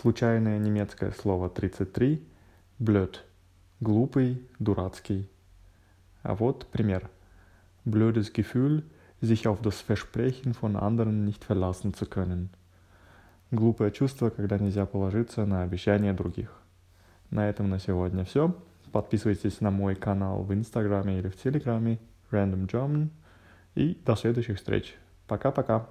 Случайное немецкое слово 33 – блёд, глупый, дурацкий. А вот пример. Blödes Gefühl, sich auf das Versprechen von anderen nicht verlassen zu können. Глупое чувство, когда нельзя положиться на обещания других. На этом на сегодня все. Подписывайтесь на мой канал в Инстаграме или в Телеграме Random German. И до следующих встреч. Пока-пока.